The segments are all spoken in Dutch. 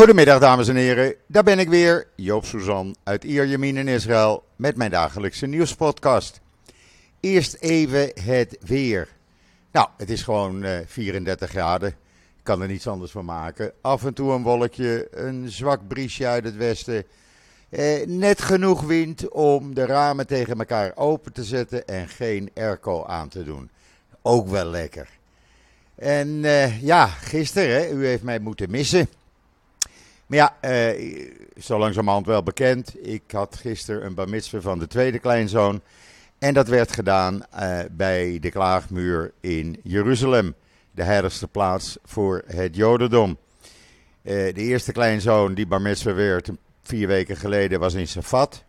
Goedemiddag dames en heren, daar ben ik weer, Joop Suzan uit Ierjemien in Israël met mijn dagelijkse nieuwspodcast. Eerst even het weer. Nou, het is gewoon uh, 34 graden, ik kan er niets anders van maken. Af en toe een wolkje, een zwak briesje uit het westen. Eh, net genoeg wind om de ramen tegen elkaar open te zetten en geen airco aan te doen. Ook wel lekker. En uh, ja, gisteren, u heeft mij moeten missen. Maar ja, uh, zo langzamerhand wel bekend. Ik had gisteren een bar mitzvah van de tweede kleinzoon. En dat werd gedaan uh, bij de Klaagmuur in Jeruzalem. De heiligste plaats voor het Jodendom. Uh, de eerste kleinzoon die bar mitzvah werd vier weken geleden was in Safat.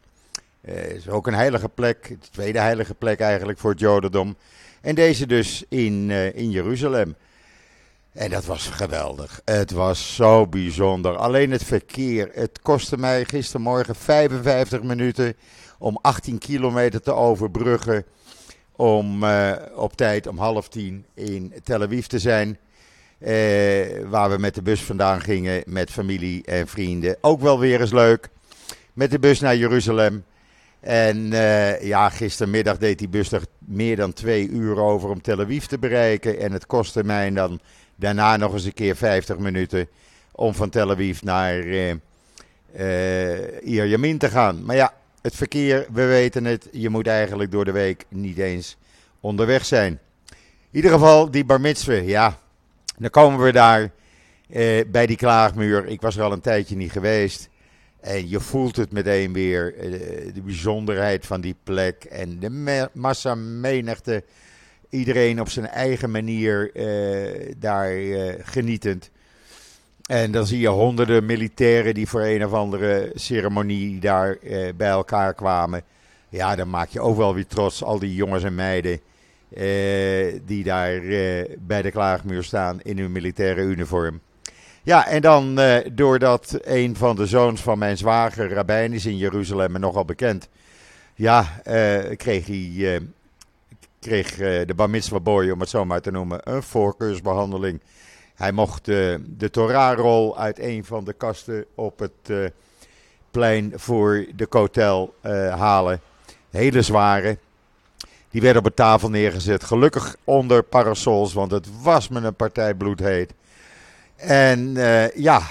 Het is ook een heilige plek. De tweede heilige plek eigenlijk voor het Jodendom. En deze dus in, in Jeruzalem. En dat was geweldig. Het was zo bijzonder. Alleen het verkeer. Het kostte mij gistermorgen 55 minuten om 18 kilometer te overbruggen. Om uh, op tijd om half tien in Tel Aviv te zijn. Uh, waar we met de bus vandaan gingen met familie en vrienden. Ook wel weer eens leuk. Met de bus naar Jeruzalem. En uh, ja, gistermiddag deed die bus er meer dan twee uur over om Tel Aviv te bereiken. En het kostte mij dan Daarna nog eens een keer 50 minuten om van Tel Aviv naar uh, uh, Ierjamin te gaan. Maar ja, het verkeer, we weten het, je moet eigenlijk door de week niet eens onderweg zijn. In ieder geval, die bar mitzvah, ja, dan komen we daar uh, bij die klaagmuur. Ik was er al een tijdje niet geweest. En je voelt het meteen weer, de bijzonderheid van die plek en de massa menigte iedereen op zijn eigen manier uh, daar uh, genietend. En dan zie je honderden militairen die voor een of andere ceremonie daar uh, bij elkaar kwamen. Ja, dan maak je ook wel weer trots, al die jongens en meiden die daar bij de klaagmuur staan in hun militaire uniform. Ja, en dan doordat een van de zoons van mijn zwager, Rabijn, is in Jeruzalem en nogal bekend. Ja, kreeg hij kreeg uh, de Bar Mitzvah Boy, om het zo maar te noemen, een voorkeursbehandeling. Hij mocht uh, de Torahrol uit een van de kasten op het uh, plein voor de kotel halen. Hele zware. Die werden op een tafel neergezet. Gelukkig onder parasols, want het was met een partij bloedheet. En ja,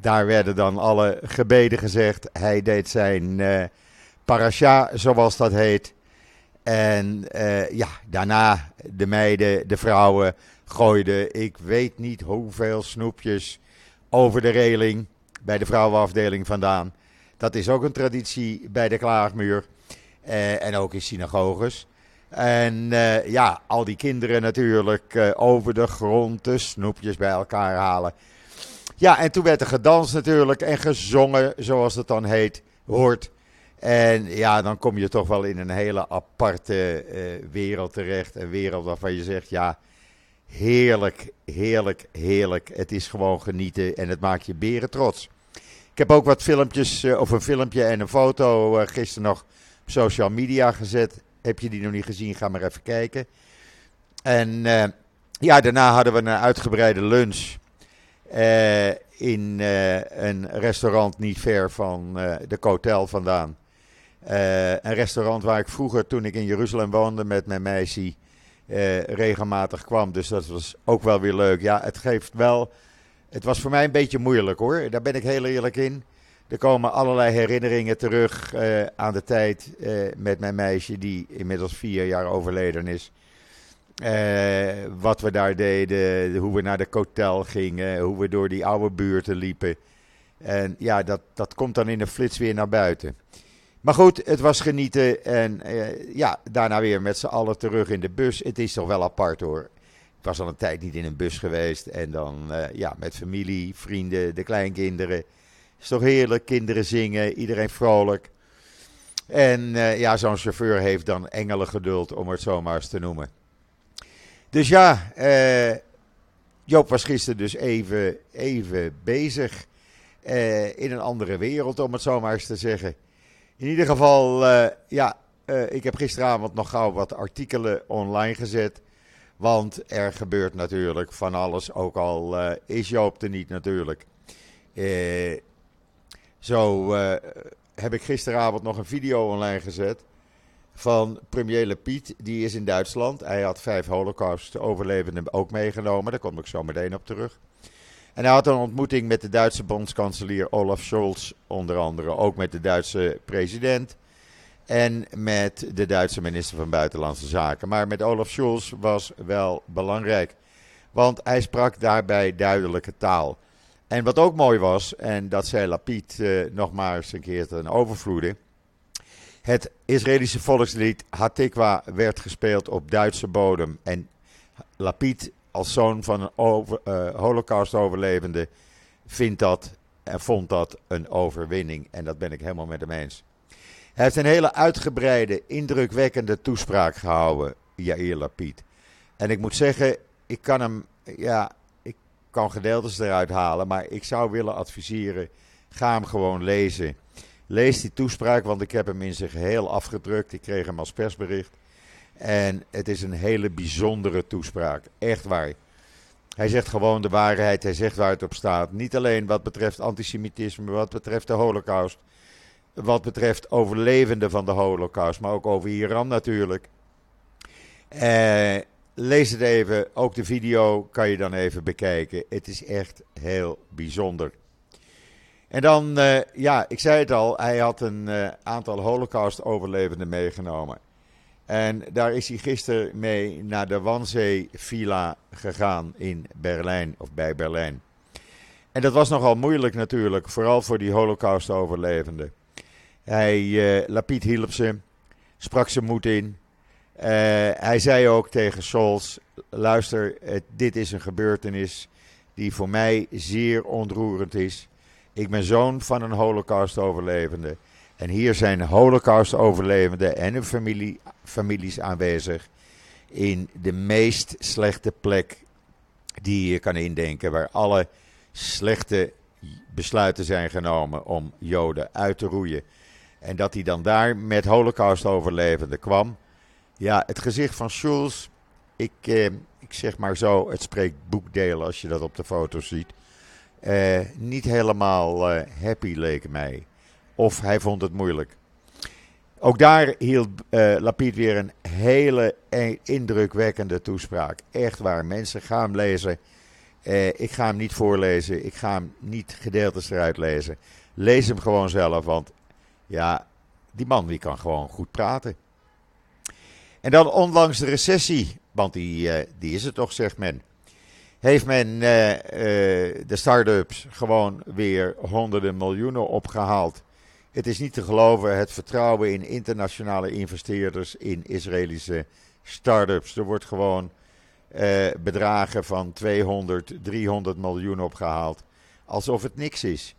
daar werden dan alle gebeden gezegd. Hij deed zijn parasha, zoals dat heet. En uh, ja, daarna de meiden, de vrouwen gooiden, ik weet niet hoeveel snoepjes over de reling bij de vrouwenafdeling vandaan. Dat is ook een traditie bij de Klaagmuur uh, en ook in synagoges. En uh, ja, al die kinderen natuurlijk over de grond de snoepjes bij elkaar halen. Ja, en toen werd er gedanst natuurlijk en gezongen, zoals het dan heet, hoort. En ja, dan kom je toch wel in een hele aparte uh, wereld terecht. Een wereld waarvan je zegt, ja, heerlijk, heerlijk, heerlijk. Het is gewoon genieten en het maakt je beren trots. Ik heb ook wat filmpjes, uh, of een filmpje en een foto uh, gisteren nog op social media gezet. Heb je die nog niet gezien, ga maar even kijken. En ja, daarna hadden we een uitgebreide lunch in een restaurant niet ver van de hotel vandaan. Uh, een restaurant waar ik vroeger, toen ik in Jeruzalem woonde met mijn meisje, uh, regelmatig kwam. Dus dat was ook wel weer leuk. Ja, het geeft wel. Het was voor mij een beetje moeilijk hoor. Daar ben ik heel eerlijk in. Er komen allerlei herinneringen terug uh, aan de tijd met mijn meisje, die inmiddels vier jaar overleden is. wat we daar deden, hoe we naar de hotel gingen, hoe we door die oude buurten liepen. En ja, dat, dat komt dan in een flits weer naar buiten. Maar goed, het was genieten. En uh, ja, daarna weer met z'n allen terug in de bus. Het is toch wel apart hoor. Ik was al een tijd niet in een bus geweest. En dan uh, ja, met familie, vrienden, de kleinkinderen. Is toch heerlijk. Kinderen zingen, iedereen vrolijk. En uh, ja, zo'n chauffeur heeft dan engelen geduld, om het zo maar eens te noemen. Dus ja, Joop was gisteren dus even, even bezig. in een andere wereld, om het zo maar eens te zeggen. In ieder geval, uh, ja, uh, ik heb gisteravond nog gauw wat artikelen online gezet. Want er gebeurt natuurlijk van alles, ook al uh, is Joop er niet natuurlijk. Zo heb ik gisteravond nog een video online gezet van premier Le Piet. Die is in Duitsland. Hij had vijf holocaust-overlevenden ook meegenomen. Daar kom ik zo meteen op terug. En hij had een ontmoeting met de Duitse bondskanselier Olaf Scholz, onder andere. Ook met de Duitse president en met de Duitse minister van Buitenlandse Zaken. Maar met Olaf Scholz was wel belangrijk, want hij sprak daarbij duidelijke taal. En wat ook mooi was, en dat zei Lapid eh, nog maar eens een keer ten overvloede. Het Israëlische volkslied Hatikwa werd gespeeld op Duitse bodem. En Lapid, als zoon van een over, uh, Holocaust-overlevende, vindt dat en vond dat een overwinning. En dat ben ik helemaal met hem eens. Hij heeft een hele uitgebreide, indrukwekkende toespraak gehouden, Jair Lapid. En ik moet zeggen, ik kan hem, ja, ik kan gedeeltes eruit halen, maar ik zou willen adviseren, ga hem gewoon lezen. Lees die toespraak, want ik heb hem in zijn geheel afgedrukt. Ik kreeg hem als persbericht. En het is een hele bijzondere toespraak. Echt waar. Hij zegt gewoon de waarheid. Hij zegt waar het op staat. Niet alleen wat betreft antisemitisme, wat betreft de holocaust. Wat betreft overlevenden van de holocaust, maar ook over Iran natuurlijk. Eh, lees het even. Ook de video kan je dan even bekijken. Het is echt heel bijzonder. En dan, uh, ja, ik zei het al, hij had een uh, aantal Holocaust-overlevenden meegenomen. En daar is hij gisteren mee naar de Wannsee Villa gegaan in Berlijn, of bij Berlijn. En dat was nogal moeilijk natuurlijk, vooral voor die Holocaust-overlevenden. Hij, Lapid hielp ze, sprak ze moed in. hij zei ook tegen Scholz, luister, dit is een gebeurtenis die voor mij zeer ontroerend is. Ik ben zoon van een Holocaust-overlevende. En hier zijn Holocaust-overlevenden en hun familie, families aanwezig. In de meest slechte plek die je kan indenken. Waar alle slechte besluiten zijn genomen om Joden uit te roeien. En dat hij dan daar met Holocaust-overlevenden kwam. Ja, het gezicht van Schulz. Ik, eh, ik zeg maar zo, het spreekt boekdelen als je dat op de foto ziet. Uh, niet helemaal uh, happy leek mij. Of hij vond het moeilijk. Ook daar hield uh, Lapid weer een hele indrukwekkende toespraak. Echt waar. Mensen, gaan hem lezen. ik ga hem niet voorlezen. Ik ga hem niet gedeeltes eruit lezen. Lees hem gewoon zelf. Want ja, die man die kan gewoon goed praten. En dan onlangs de recessie. Want die, die is het toch, zegt men heeft men de start-ups gewoon weer honderden miljoenen opgehaald. Het is niet te geloven, het vertrouwen in internationale investeerders in Israëlische start-ups. Er wordt gewoon uh, bedragen van 200, 300 miljoen opgehaald. Alsof het niks is.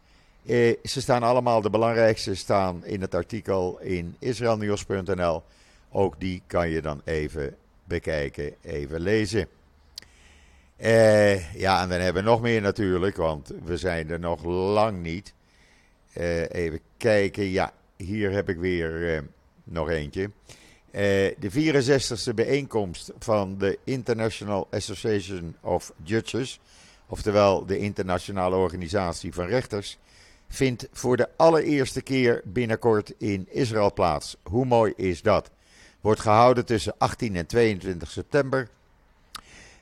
ze staan allemaal, de belangrijkste staan in het artikel in israelnieuws.nl. Ook die kan je dan even bekijken, even lezen. Uh, ja, en dan hebben we nog meer natuurlijk, want we zijn er nog lang niet. Uh, even kijken, ja, hier heb ik weer uh, nog eentje. de 64e bijeenkomst van de International Association of Judges, oftewel de internationale organisatie van rechters, vindt voor de allereerste keer binnenkort in Israël plaats. Hoe mooi is dat? Wordt gehouden tussen 18 en 22 september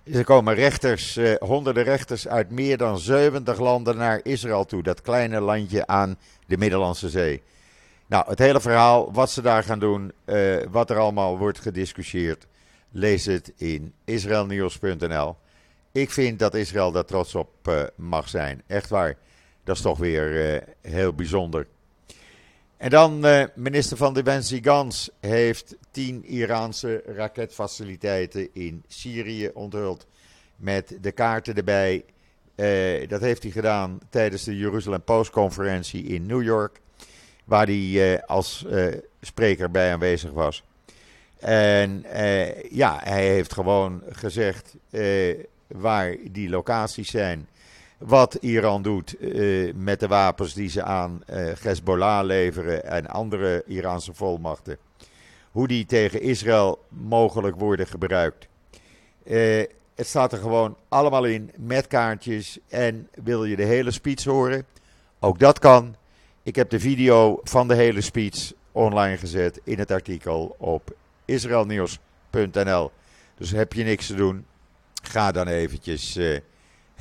er komen rechters, eh, honderden rechters uit meer dan 70 landen naar Israël toe. Dat kleine landje aan de Middellandse Zee. Nou, het hele verhaal, wat ze daar gaan doen, eh, wat er allemaal wordt gediscussieerd, lees het in israelnieuws.nl. Ik vind dat Israël daar trots op uh, mag zijn. Echt waar. Dat is toch weer uh, heel bijzonder. En dan uh, minister van Defensie Gans heeft tien Iraanse raketfaciliteiten in Syrië onthuld. Met de kaarten erbij. Uh, dat heeft hij gedaan tijdens de Jeruzalem Post-conferentie in New York. Waar hij uh, als spreker bij aanwezig was. En ja, hij heeft gewoon gezegd waar die locaties zijn wat Iran doet uh, met de wapens die ze aan uh, Hezbollah leveren en andere Iraanse volmachten. Hoe die tegen Israël mogelijk worden gebruikt. Uh, het staat er gewoon allemaal in met kaartjes. En wil je de hele speech horen? Ook dat kan. Ik heb de video van de hele speech online gezet in het artikel op israelnieuws.nl. Dus heb je niks te doen, ga dan eventjes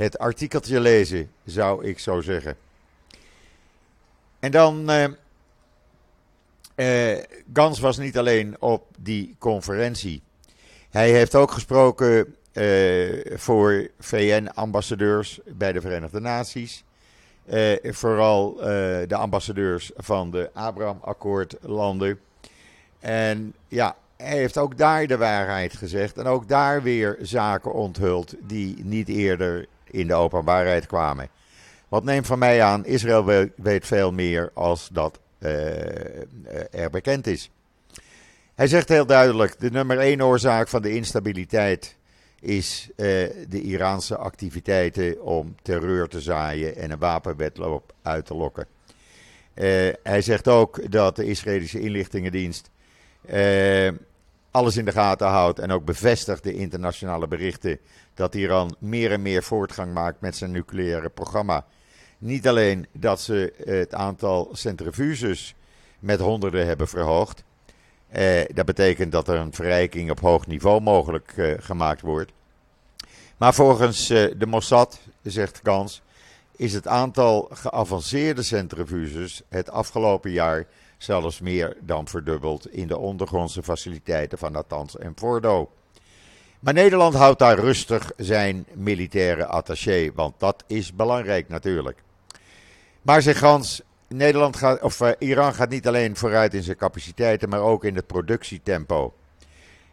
het artikeltje lezen, zou ik zo zeggen. En dan, uh, Gans was niet alleen op die conferentie. Hij heeft ook gesproken voor VN-ambassadeurs bij de Verenigde Naties. vooral de ambassadeurs van de Abraham-akkoordlanden. En ja, hij heeft ook daar de waarheid gezegd. En ook daar weer zaken onthuld die niet eerder in de openbaarheid kwamen. Wat neemt van mij aan, Israël weet veel meer als dat uh, er bekend is. Hij zegt heel duidelijk: de nummer één oorzaak van de instabiliteit is uh, de Iraanse activiteiten om terreur te zaaien en een wapenwetloop uit te lokken. Hij zegt ook dat de Israëlische inlichtingendienst alles in de gaten houdt en ook bevestigt de internationale berichten dat Iran meer en meer voortgang maakt met zijn nucleaire programma. Niet alleen dat ze het aantal centrifuges met honderden hebben verhoogd. Eh, dat betekent dat er een verrijking op hoog niveau mogelijk eh, gemaakt wordt. Maar volgens eh, de Mossad, zegt Gans, is het aantal geavanceerde centrifuges het afgelopen jaar zelfs meer dan verdubbeld in de ondergrondse faciliteiten van Natanz en Fordo. Maar Nederland houdt daar rustig zijn militaire attaché, want dat is belangrijk natuurlijk. Maar zeg Gans, Nederland gaat, of, uh, Iran gaat niet alleen vooruit in zijn capaciteiten, maar ook in het productietempo.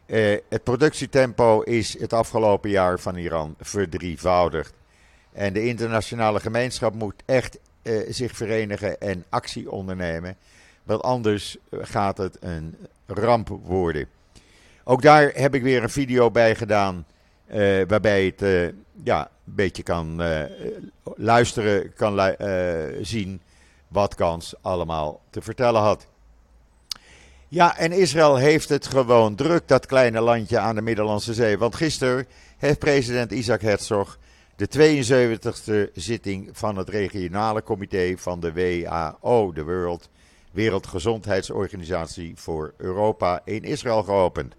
Uh, het productietempo is het afgelopen jaar van Iran verdrievoudigd. En de internationale gemeenschap moet echt uh, zich verenigen en actie ondernemen. Want anders gaat het een ramp worden. Ook daar heb ik weer een video bij gedaan. Uh, waarbij het uh, ja, een beetje kan uh, luisteren, kan zien wat Kans allemaal te vertellen had. Ja, en Israël heeft het gewoon druk, dat kleine landje aan de Middellandse Zee. Want gisteren heeft president Isaac Herzog de 72e zitting van het regionale comité van de WHO, de World Wereldgezondheidsorganisatie voor Europa, in Israël geopend.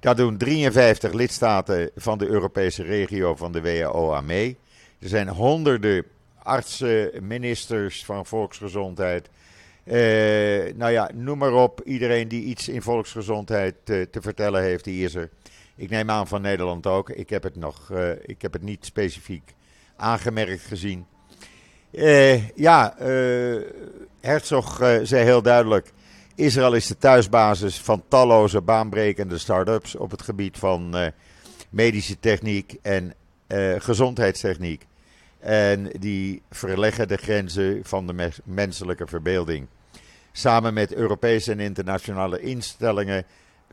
Daar doen 53 lidstaten van de Europese regio van de WHO aan mee. Er zijn honderden artsen, ministers van volksgezondheid. Uh, nou ja, noem maar op. Iedereen die iets in volksgezondheid uh, te vertellen heeft, die is er. Ik neem aan van Nederland ook. Ik heb het nog, uh, ik heb het niet specifiek aangemerkt gezien. ja, Herzog zei heel duidelijk: Israël is de thuisbasis van talloze baanbrekende start-ups op het gebied van uh, medische techniek en uh, gezondheidstechniek. En die verleggen de grenzen van de me menselijke verbeelding. Samen met Europese en internationale instellingen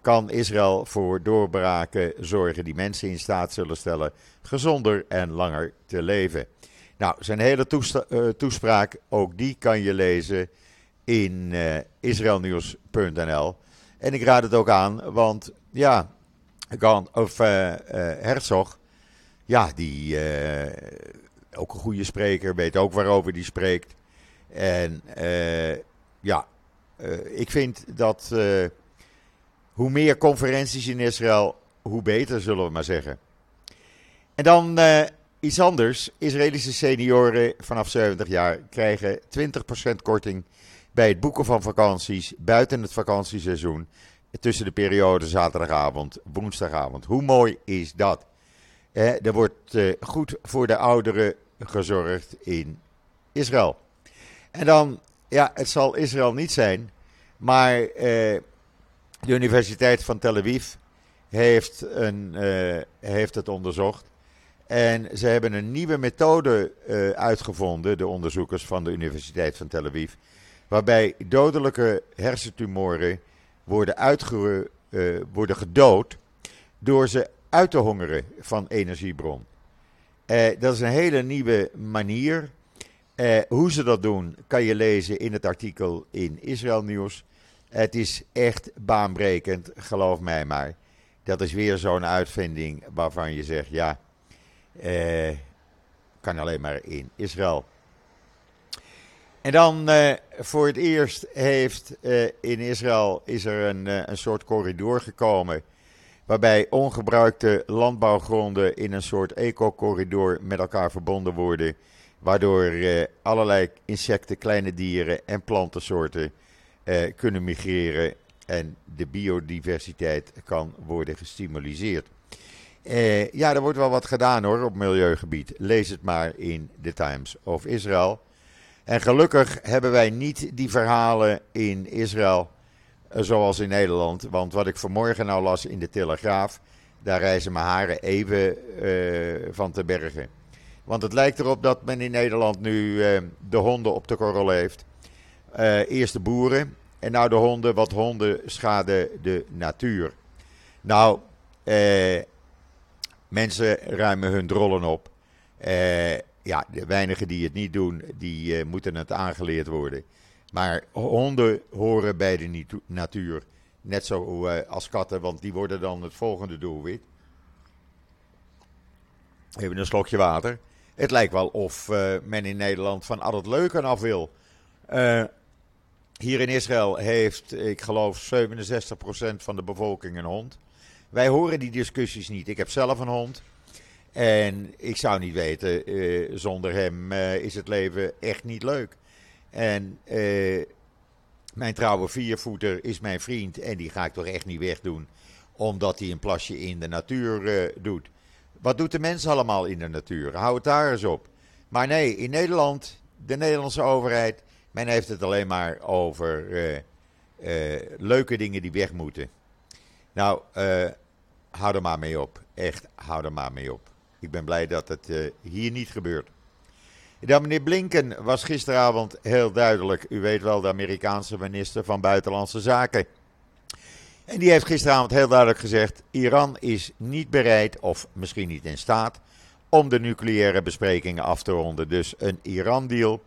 kan Israël voor doorbraken zorgen die mensen in staat zullen stellen gezonder en langer te leven. Nou, zijn hele uh, toespraak, ook die kan je lezen in uh, israelnieuws.nl. En ik raad het ook aan, want ja, Gan, of, uh, Herzog, ja, die ook een goede spreker, weet ook waarover die spreekt. En ja, ik vind dat hoe meer conferenties in Israël, hoe beter, zullen we maar zeggen. En dan iets anders. Israëlische senioren vanaf 70 jaar krijgen 20% korting bij het boeken van vakanties buiten het vakantieseizoen. Tussen de periode zaterdagavond, woensdagavond. Hoe mooi is dat? Eh, er wordt eh, goed voor de ouderen gezorgd in Israël. En dan, ja, het zal Israël niet zijn, maar eh, de Universiteit van Tel Aviv heeft, een, uh, heeft het onderzocht. En ze hebben een nieuwe methode uh, uitgevonden, de onderzoekers van de Universiteit van Tel Aviv waarbij dodelijke hersentumoren worden, uh, worden gedood door ze uit te hongeren van energiebron. Uh, dat is een hele nieuwe manier. Hoe ze dat doen kan je lezen in het artikel in Israël Nieuws. Het is echt baanbrekend, geloof mij maar. dat is weer zo'n uitvinding waarvan je zegt, ja, eh, kan alleen maar in Israël. En dan eh, voor het eerst heeft eh, in Israël is er een, eh, een soort corridor gekomen. Waarbij ongebruikte landbouwgronden in een soort eco-corridor met elkaar verbonden worden. Waardoor eh, allerlei insecten, kleine dieren en plantensoorten eh, kunnen migreren. En de biodiversiteit kan worden gestimuleerd. Eh, ja, er wordt wel wat gedaan hoor op milieugebied. Lees het maar in The Times of Israel. En gelukkig hebben wij niet die verhalen in Israël eh, zoals in Nederland. Want wat ik vanmorgen nou las in de Telegraaf, daar reizen mijn haren even uh, van te bergen. Want het lijkt erop dat men in Nederland nu de honden op de korrel heeft. Eerst de boeren en nou de honden, wat honden schaden de natuur. Nou, mensen ruimen hun drollen op ja, de weinigen die het niet doen, die uh, moeten het aangeleerd worden. Maar honden horen bij de natuur. Net zo uh, als katten, want die worden dan het volgende doelwit. Even een slokje water. Het lijkt wel of men in Nederland van al het leuke af wil. hier in Israël heeft, ik geloof, 67% van de bevolking een hond. Wij horen die discussies niet. Ik heb zelf een hond. En ik zou niet weten, uh, zonder hem uh, is het leven echt niet leuk. En uh, mijn trouwe viervoeter is mijn vriend en die ga ik toch echt niet wegdoen, omdat hij een plasje in de natuur doet. Wat doet de mens allemaal in de natuur? Hou het daar eens op. Maar nee, in Nederland, de Nederlandse overheid, men heeft het alleen maar over leuke dingen die weg moeten. Nou, hou er maar mee op. Echt, hou er maar mee op. Ik ben blij dat het uh, hier niet gebeurt. Dan meneer Blinken was gisteravond heel duidelijk. U weet wel, de Amerikaanse minister van Buitenlandse Zaken. En die heeft gisteravond heel duidelijk gezegd: Iran is niet bereid, of misschien niet in staat, om de nucleaire besprekingen af te ronden. Dus een Iran-deal,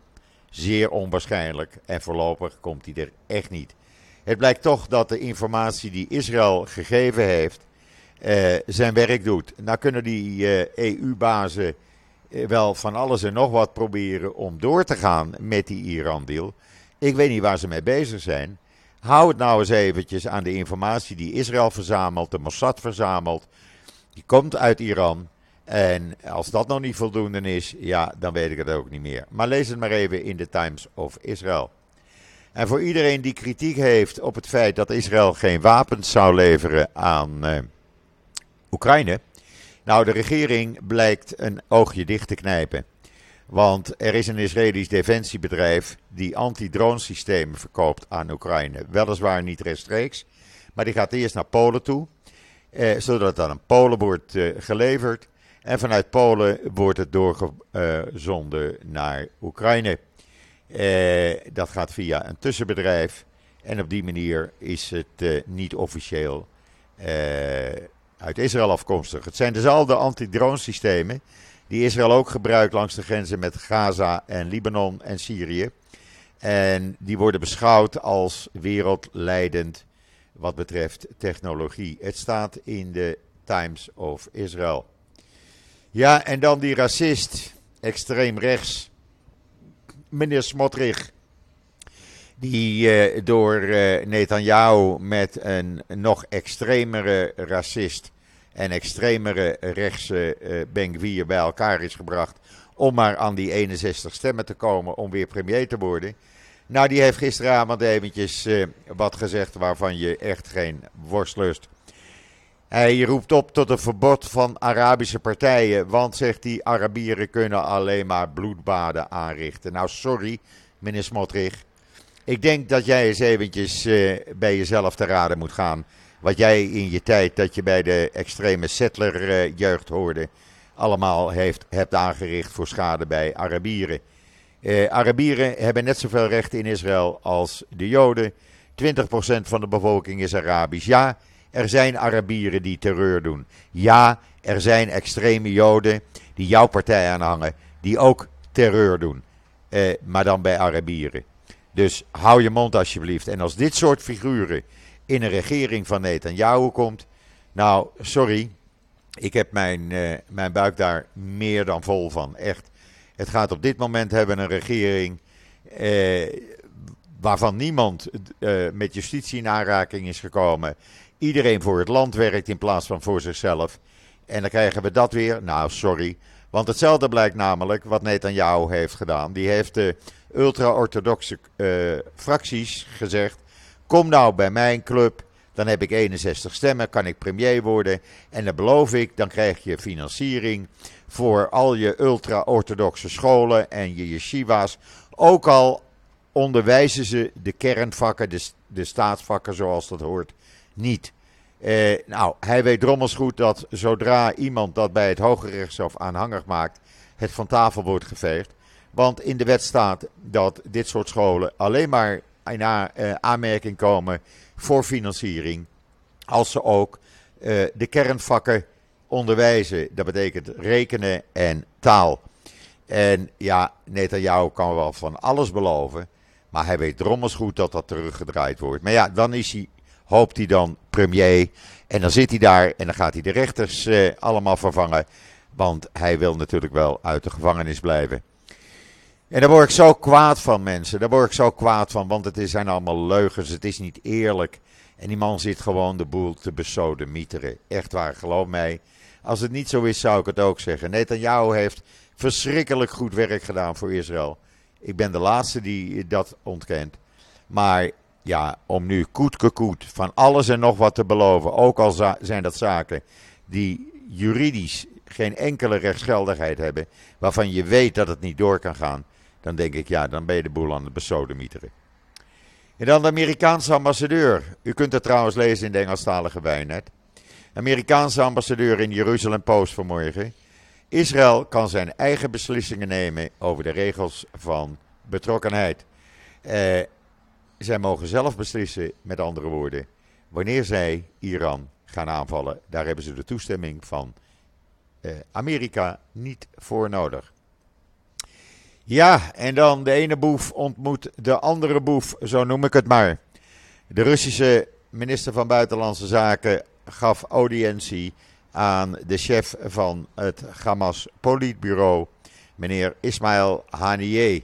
zeer onwaarschijnlijk. En voorlopig komt die er echt niet. Het blijkt toch dat de informatie die Israël gegeven heeft zijn werk doet. Nou kunnen die uh, eh, EU-bazen uh, wel van alles en nog wat proberen om door te gaan met die Iran-deal. Ik weet niet waar ze mee bezig zijn. Hou het nou eens eventjes aan de informatie die Israël verzamelt, de Mossad verzamelt. Die komt uit Iran. En als dat nog niet voldoende is, ja, dan weet ik het ook niet meer. Maar lees het maar even in de Times of Israel. En voor iedereen die kritiek heeft op het feit dat Israël geen wapens zou leveren aan Oekraïne. Nou, de regering blijkt een oogje dicht te knijpen. Want er is een Israëlisch defensiebedrijf die anti-dronesystemen verkoopt aan Oekraïne. Weliswaar niet rechtstreeks, maar die gaat eerst naar Polen toe. Eh, zodat het aan Polen wordt eh, geleverd. En vanuit Polen wordt het doorgezonden naar Oekraïne. Eh, dat gaat via een tussenbedrijf. En op die manier is het eh, niet officieel eh, uit Israël afkomstig. Het zijn dezelfde antidronesystemen die Israël ook gebruikt langs de grenzen met Gaza en Libanon en Syrië. En die worden beschouwd als wereldleidend wat betreft technologie. Het staat in de Times of Israel. Ja, en dan die racist, extreem rechts, meneer Smotrich. Die uh, door uh, Netanyahu met een nog extremere racist en extremere rechtse uh, bij elkaar is gebracht. Om maar aan die 61 stemmen te komen om weer premier te worden. Nou, die heeft gisteravond eventjes wat gezegd waarvan je echt geen worst lust. Hij roept op tot een verbod van Arabische partijen. Want, zegt hij, Arabieren kunnen alleen maar bloedbaden aanrichten. Nou, sorry, meneer Smotrich. Ik denk dat jij eens eventjes uh, bij jezelf te raden moet gaan. Wat jij in je tijd dat je bij de extreme settler-jeugd hoorde, allemaal heeft, hebt aangericht voor schade bij Arabieren. Uh, Arabieren hebben net zoveel rechten in Israël als de Joden. 20% van de bevolking is Arabisch. Ja, er zijn Arabieren die terreur doen. Ja, er zijn extreme Joden die jouw partij aanhangen, die ook terreur doen. Maar dan bij Arabieren. Dus hou je mond alsjeblieft. En als dit soort figuren in een regering van Netanyahu komt, Nou, sorry. Ik heb mijn, uh, mijn buik daar meer dan vol van. Echt. Het gaat op dit moment hebben een regering uh, waarvan niemand uh, met justitie in aanraking is gekomen. Iedereen voor het land werkt in plaats van voor zichzelf. En dan krijgen we dat weer. Nou, sorry. Want hetzelfde blijkt namelijk wat Netanyahu heeft gedaan. Die heeft de ultra-orthodoxe fracties gezegd: Kom nou bij mijn club. Dan heb ik 61 stemmen, kan ik premier worden. En dan beloof ik, dan krijg je financiering voor al je ultra-orthodoxe scholen en je yeshiva's. Ook al onderwijzen ze de kernvakken, de, de staatsvakken zoals dat hoort, niet. Eh, nou, hij weet drommels goed dat zodra iemand dat bij het Hoge Rechtshof aanhangig maakt, het van tafel wordt geveegd. Want in de wet staat dat dit soort scholen alleen maar in eh, aanmerking komen voor financiering. Als ze ook uh, de kernvakken onderwijzen. Dat betekent rekenen en taal. En ja, Netanyahu kan wel van alles beloven. Maar hij weet drommels goed dat dat teruggedraaid wordt. Maar ja, dan is hij, hoopt hij dan premier. En dan zit hij daar en dan gaat hij de rechters uh, allemaal vervangen. Want hij wil natuurlijk wel uit de gevangenis blijven. En daar word ik zo kwaad van, mensen. Daar word ik zo kwaad van, want het zijn allemaal leugens. Het is niet eerlijk. En die man zit gewoon de boel te besodemieteren. Echt waar, geloof mij. Als het niet zo is, zou ik het ook zeggen. Netanyahu heeft verschrikkelijk goed werk gedaan voor Israël. Ik ben de laatste die dat ontkent. Maar ja, om nu koet koet van alles en nog wat te beloven, ook al zijn dat zaken die juridisch geen enkele rechtsgeldigheid hebben, waarvan je weet dat het niet door kan gaan, dan denk ik, ja, dan ben je de boel aan het besodemieteren. En dan de Amerikaanse ambassadeur. U kunt het trouwens lezen in de Engelstalige Wijnnet. Amerikaanse ambassadeur in Jeruzalem Post vanmorgen. Israël kan zijn eigen beslissingen nemen over de regels van betrokkenheid. Eh, zij mogen zelf beslissen, met andere woorden, wanneer zij Iran gaan aanvallen. Daar hebben ze de toestemming van eh, Amerika niet voor nodig. Ja, en dan de ene boef ontmoet de andere boef, zo noem ik het maar. De Russische minister van Buitenlandse Zaken gaf audiëntie aan de chef van het Hamas politbureau, meneer Ismail Haniyeh.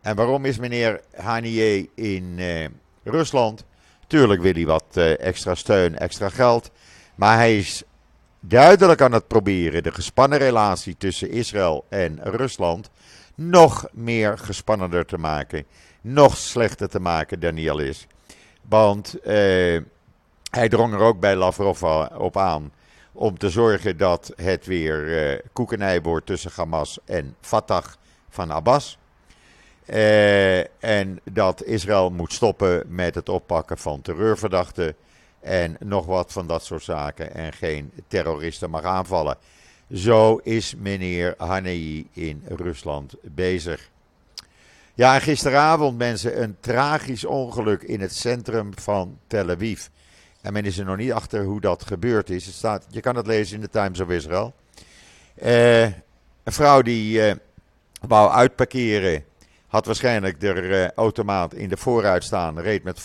En waarom is meneer Haniyeh in eh, Rusland? Tuurlijk wil hij wat eh, extra steun, extra geld. Maar hij is duidelijk aan het proberen de gespannen relatie tussen Israël en Rusland nog meer gespannender te maken. Nog slechter te maken dan al is. Want eh, hij drong er ook bij Lavrov op aan om te zorgen dat het weer uh, koekenij wordt tussen Hamas en Fatah van Abbas. Uh, en dat Israël moet stoppen met het oppakken van terreurverdachten en nog wat van dat soort zaken en geen terroristen mag aanvallen. Zo is meneer Hanei in Rusland bezig. Ja, gisteravond mensen een tragisch ongeluk in het centrum van Tel Aviv. En men is er nog niet achter hoe dat gebeurd is. Het staat, je kan het lezen in de Times of Israel. Uh, een vrouw die uh, wou uitparkeren, had waarschijnlijk de uh, automaat in de vooruit staan, reed met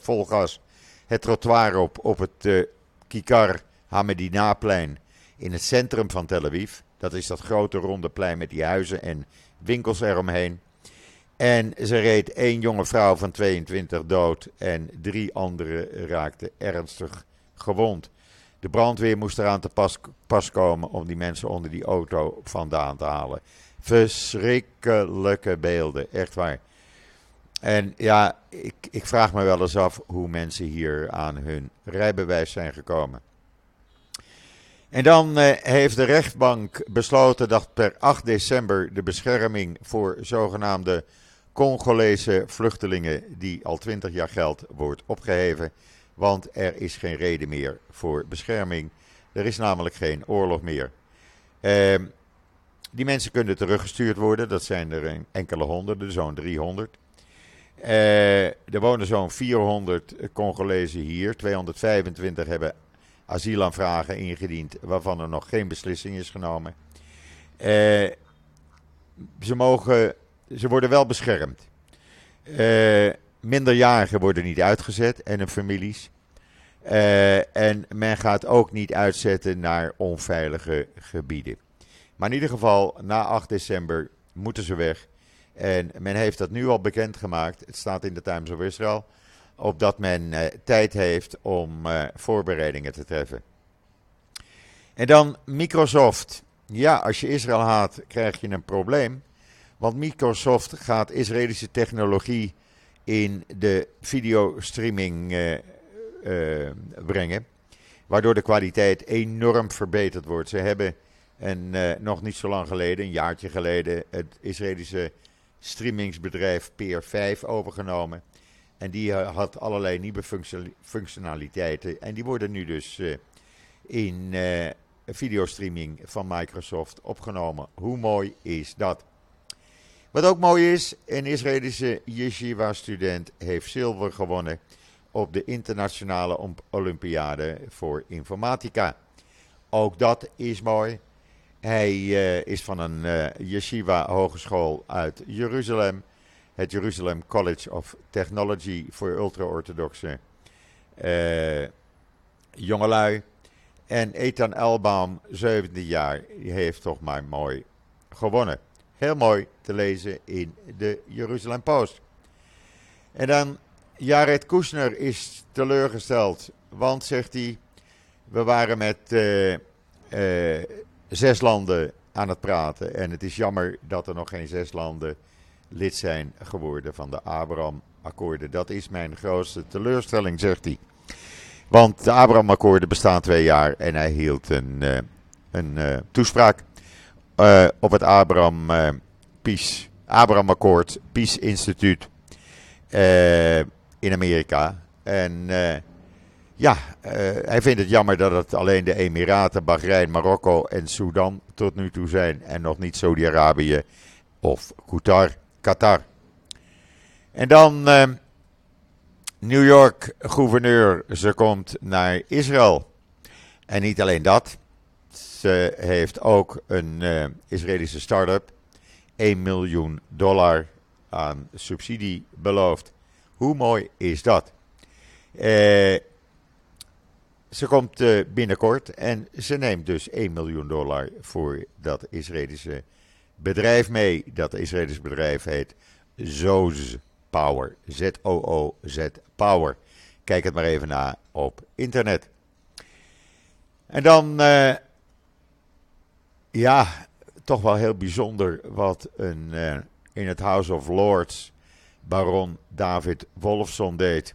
vol gas het trottoir op op het Kikar Hamedinaplein in het centrum van Tel Aviv. Dat is dat grote ronde plein met die huizen en winkels eromheen. En ze reed één jonge vrouw van 22 dood en drie anderen raakten ernstig gewond. De brandweer moest eraan te pas, pas komen om die mensen onder die auto vandaan te halen. Verschrikkelijke beelden, echt waar. En ja, ik, ik vraag me wel eens af hoe mensen hier aan hun rijbewijs zijn gekomen. En dan eh, heeft de rechtbank besloten dat per 8 december de bescherming voor zogenaamde Congolese vluchtelingen die al 20 jaar geldt wordt opgeheven. Want er is geen reden meer voor bescherming. Er is namelijk geen oorlog meer. Uh, die mensen kunnen teruggestuurd worden. Dat zijn er enkele honderden, zo'n 300. Uh, er wonen zo'n 400 Congolezen hier. 225 hebben asielaanvragen ingediend waarvan er nog geen beslissing is genomen. Uh, ze, mogen, ze worden wel beschermd. Uh, minderjarigen worden niet uitgezet en hun families. Uh, en men gaat ook niet uitzetten naar onveilige gebieden. Maar in ieder geval, na 8 december moeten ze weg. En men heeft dat nu al bekendgemaakt. Het staat in de Times of Israel. Opdat men uh, tijd heeft om uh, voorbereidingen te treffen. En dan Microsoft. Ja, als je Israël haat, krijg je een probleem. Want Microsoft gaat Israëlische technologie in de videostreaming uh, brengen. Waardoor de kwaliteit enorm verbeterd wordt. Ze hebben en uh, nog niet zo lang geleden, een jaartje geleden, het Israëlische streamingsbedrijf PR5 overgenomen. En die had allerlei nieuwe functionaliteiten. En die worden nu dus in videostreaming van Microsoft opgenomen. Hoe mooi is dat? Wat ook mooi is, een Israëlische yeshiva-student heeft zilver gewonnen op de internationale Olympiade voor informatica. Ook dat is mooi. Hij is van een uh, yeshiva hogeschool uit Jeruzalem. Het Jerusalem College of Technology voor ultra-orthodoxe uh, jongelui. En Ethan Elbaum, 17 jaar, die heeft toch maar mooi gewonnen. Heel mooi te lezen in de Jeruzalem Post. En dan Jared Kushner is teleurgesteld, want zegt hij, we waren met uh, uh, zes landen aan het praten en het is jammer dat er nog geen zes landen lid zijn geworden van de Abraham-akkoorden. Dat is mijn grootste teleurstelling, zegt hij. Want de Abraham-akkoorden bestaan twee jaar en hij hield een, uh, een toespraak uh, op het Abraham, Peace, Abraham Akkoord Peace Instituut in Amerika. En ja, hij vindt het jammer dat het alleen de Emiraten, Bahrein, Marokko en Sudan tot nu toe zijn. En nog niet Saudi-Arabië of Qatar. Qatar. En dan New York gouverneur, ze komt naar Israël. En niet alleen dat. Ze heeft ook een uh, Israëlische start-up 1 miljoen dollar aan subsidie beloofd. Hoe mooi is dat? Uh, ze komt uh, binnenkort en ze neemt dus 1 miljoen dollar voor dat Israëlische bedrijf mee. Dat Israëlische bedrijf heet Zoz Power. Z-O-O-Z Power. Kijk het maar even na op internet. En dan ja, toch wel heel bijzonder wat een, uh, in het House of Lords baron David Wolfson deed.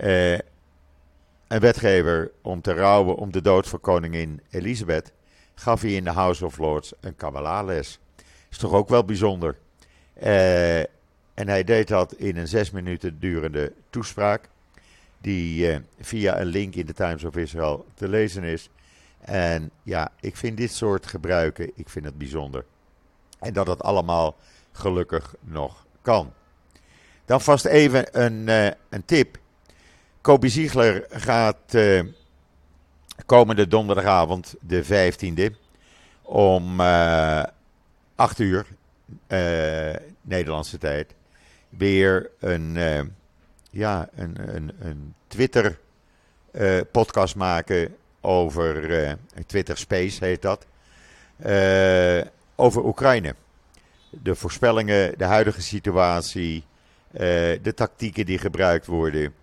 Uh, een wetgever om te rouwen om de dood van koningin Elisabeth gaf hij in de House of Lords een Kabbalah-les. Is toch ook wel bijzonder. Uh, en hij deed dat in een zes minuten durende toespraak, die via een link in de Times of Israel te lezen is. En ja, ik vind dit soort gebruiken, ik vind het bijzonder. En dat het allemaal gelukkig nog kan. Dan vast even een, uh, een tip. Kobe Ziegler gaat komende donderdagavond, de 15e, om uh, eh, 8 uur Nederlandse tijd, weer een, ja, een, een, een Twitter podcast maken over Twitter Space heet dat. Over Oekraïne. De voorspellingen, de huidige situatie, de tactieken die gebruikt worden.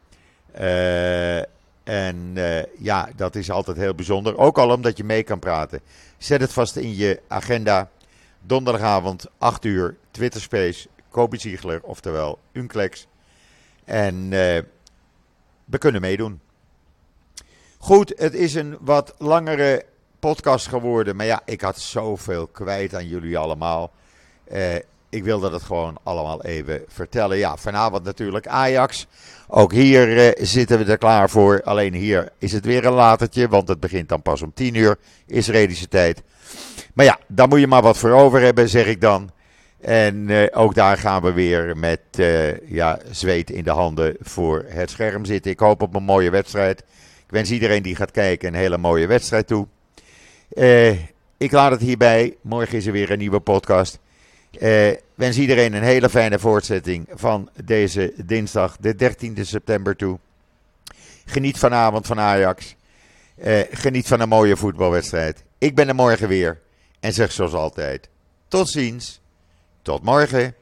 En ja, dat is altijd heel bijzonder. Ook al omdat je mee kan praten. Zet het vast in je agenda. Donderdagavond, 8 uur, Twitter Space, Kobe Ziegler, oftewel Unclex. En we kunnen meedoen. Goed, het is een wat langere podcast geworden. Maar ja, ik had zoveel kwijt aan jullie allemaal. Eh, ik wilde dat gewoon allemaal even vertellen. Ja, vanavond natuurlijk Ajax. Ook hier eh, zitten we er klaar voor. Alleen hier is het weer een latertje, want het begint dan pas om 10 uur Israëlische tijd. Maar ja, daar moet je maar wat voor over hebben, zeg ik dan. En eh, ook daar gaan we weer met uh, ja, zweet in de handen voor het scherm zitten. Ik hoop op een mooie wedstrijd. Ik wens iedereen die gaat kijken een hele mooie wedstrijd toe. Ik laat het hierbij. Morgen is er weer een nieuwe podcast. Uh, wens iedereen een hele fijne voortzetting van deze dinsdag, de 13e september toe. Geniet vanavond van Ajax. Eh, geniet van een mooie voetbalwedstrijd. Ik ben er morgen weer. En zeg zoals altijd: tot ziens. Tot morgen.